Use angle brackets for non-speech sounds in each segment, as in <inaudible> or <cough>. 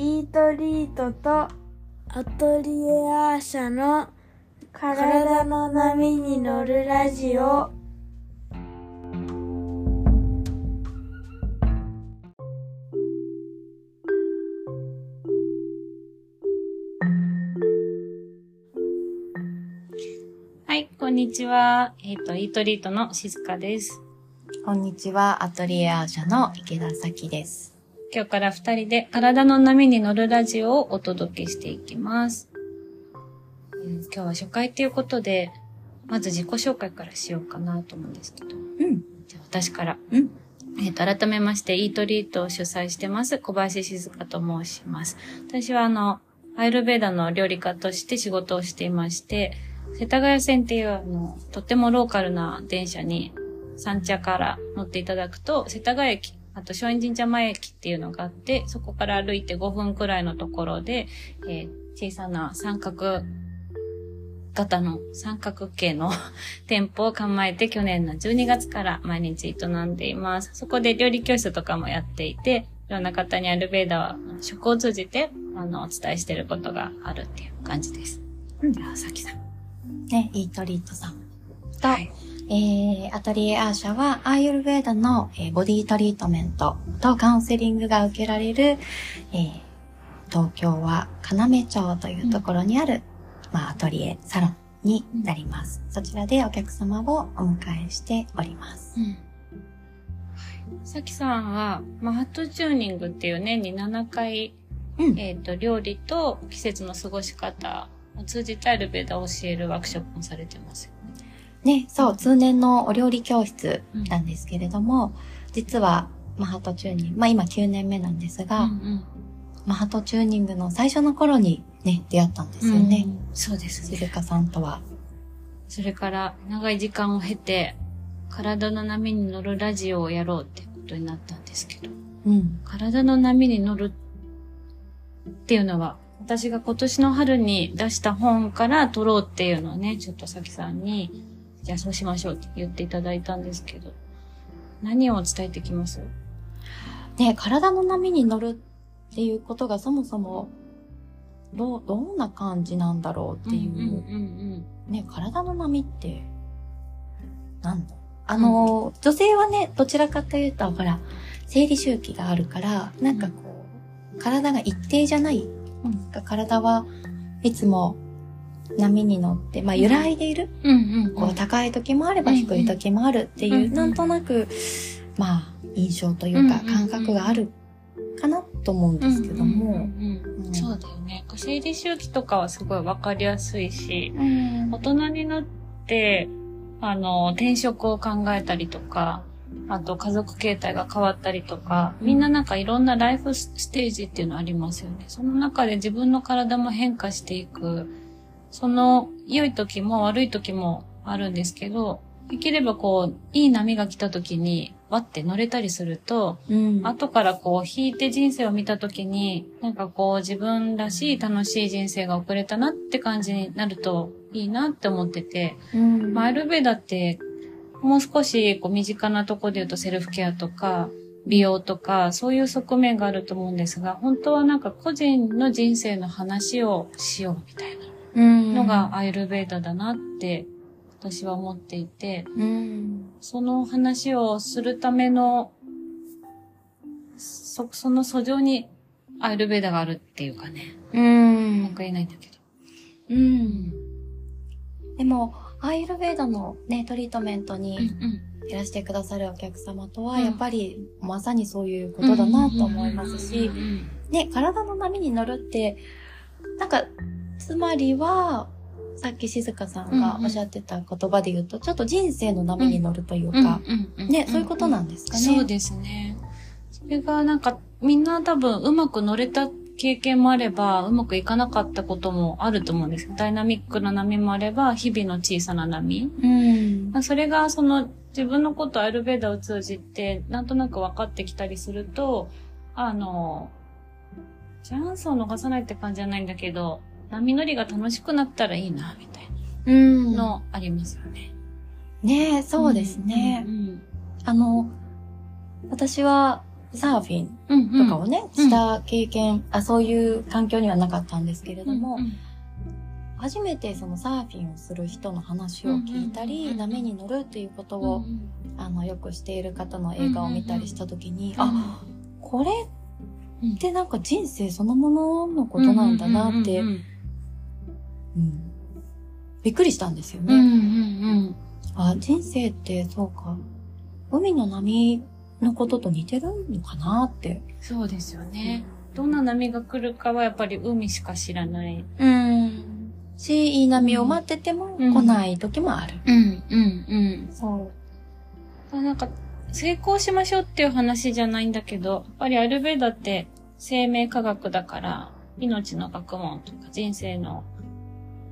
イートリートとアトリエアーシャの体の波に乗るラジオはい、こんにちは。えっ、と、イートリートの静香です。こんにちは、アトリエアーシャの池田咲です。今日から二人で体の波に乗るラジオをお届けしていきます。うん今日は初回ということで、まず自己紹介からしようかなと思うんですけど。うん。じゃあ私から。うん。えっ、と、改めまして、イートリートを主催してます、小林静香と申します。私は、あの、アイルベーダの料理家として仕事をしていまして、世田谷線っていう、あの、とってもローカルな電車に、三茶から乗っていただくと、世田谷駅、あと松陰神社前駅っていうのがあって、そこから歩いて5分くらいのところで、えー小さな三角型の三角形の <laughs> 店舗を構えて去年の12月から毎日営んでいます。そこで料理教室とかもやっていて、いろんな方にアルベーダは食を通じてあのお伝えしていることがあるっていう感じです。うんさきさん。ね、イートリートさんと、はい。えー、アトリエアーシャはアーユルベーダの、えーボディトリートメントとカウンセリングが受けられる、えー、東京は要町というところにある、まあ、アトリエサロンになります。そちらでお客様をお迎えしております。うん。さきさんは、マハットチューニングっていう年に7回、うん。えっ、と、料理と季節の過ごし方を通じてアルベーダを教えるワークショップもされてますよね。ね、そう、通年のお料理教室なんですけれども、実は、マハトチューニング、まあ今9年目なんですが、うんマハトチューニングの最初の頃にね、出会ったんですうん。よね。うんそうですね。静香さんとは。それから長い時間を経て、体の波に乗るラジオをやろうってことになったんですけど、うん。体の波に乗るっていうのは、私が今年の春に出した本から撮ろうっていうのをね、ちょっとさきさんに、じゃあそうしましょうって言っていただいたんですけど、何を伝えてきます？ね、体の波に乗るっていうことがそもそも、どう、どんな感じなんだろうっていう。うんうんね、体の波って、なんだあの、女性はね、どちらかというと、ほら、生理周期があるから、なんかこう、体が一定じゃない。うん。体はいつも波に乗って、まあ揺らいでいる。うん。うんうんこう高い時もあればうん低い時もあるっていう、うんうんなんとなく、まあ印象というか感覚があるかなと思うんですけども。そうだよね。生理周期とかはすごいわかりやすいし、うん大人になって、あの、転職を考えたりとか、あと家族形態が変わったりとか、みんななんかいろんなライフステージっていうのありますよね。その中で自分の体も変化していく。その良い時も悪い時もあるんですけど、できればこう、いい波が来た時に、わって乗れたりすると、うん。後からこう引いて人生を見たときに、なんかこう自分らしい楽しい人生が送れたなって感じになるといいなって思ってて、うん。まあアイルベーダってもう少しこう身近なところで言うとセルフケアとか美容とかそういう側面があると思うんですが、本当はなんか個人の人生の話をしようみたいうんなのがアイルベーダだなって私は思っていて、うん。その話をするための、そ、その訴状にアイルベーダがあるっていうかね。うん。なんか言えないんだけど。うん。でも、アイルベーダのね、トリートメントうんにいらしてくださるお客様とは、うん。やっぱりまさにそういうことだなと思いますしう、ん。ね、体の波に乗るって、なんか、つまりは、さっき静香さんがおっしゃってた言葉で言うと、ちょっと人生の波に乗るといううんか、うんね、そういうことなんですかね。そうですね。それがなんか、みんな多分うまく乗れた経験もあれば、うまくいかなかったこともあると思うんです。ダイナミックな波もあれば、日々の小さな波。うん。それがその自分のことアイルベーダを通じてなんとなく分かってきたりすると、あの、チャンスを逃さないって感じじゃないんだけど、波乗りが楽しくなったらいいな、みたいうん。なのありますよね。ねそうですね。うん。あの、私は、サーフィンうんうん。とかをね、うんした経験、あ、そういう環境にはなかったんですけれども、うんうん初めてそのサーフィンをする人の話を聞いたり、うんうんうんうん波に乗るっていうことを、うんあの、よくしている方の映画を見たりしたときに、うんあ、これってなんか人生そのもののことなんだなって、うんうんびっくりしたんですよね。うんうんあ、人生ってそうか、海の波のことと似てるのかなって。そうですよね。どんな波が来るかはやっぱり海しか知らない。うん。し、いい波を待っててもうん来ない時もある。うんうんうん。そう。なんか、成功しましょうっていう話じゃないんだけど、やっぱりアルベーダって生命科学だから、命の学問とか人生の、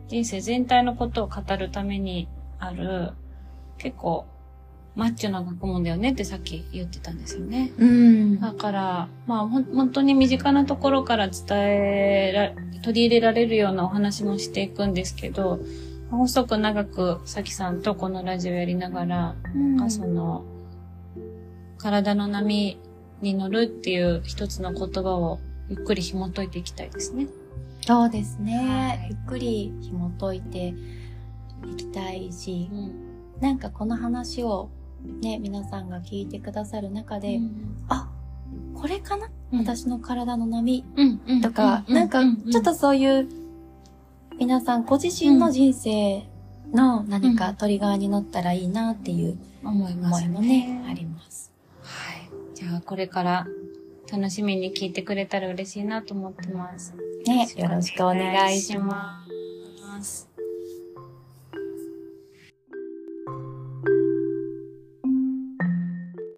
人生全体のことを語るためにある、結構、マッチョな学問だよねってさっき言ってたんですよね。うん。だから、まあ本当に身近なところから伝えら、取り入れられるようなお話もしていくんですけど、細く長くさきさんとこのラジオやりながら、なんかその、体の波に乗るっていう一つの言葉をゆっくり紐解いていきたいですね。そうですね、はいゆっくり紐解いていきたいしう、ん。なんかこの話をね、皆さんが聞いてくださる中で、あ、これかな、うん私の体の波うん、うん。とか、うなんかちょっとそういう、皆さんご自身の人生の何かトリガーに乗ったらいいなっていう思いもね、あります。はい。じゃあ、これから楽しみに聞いてくれたら嬉しいなと思ってます。ね、よろしくお願いします。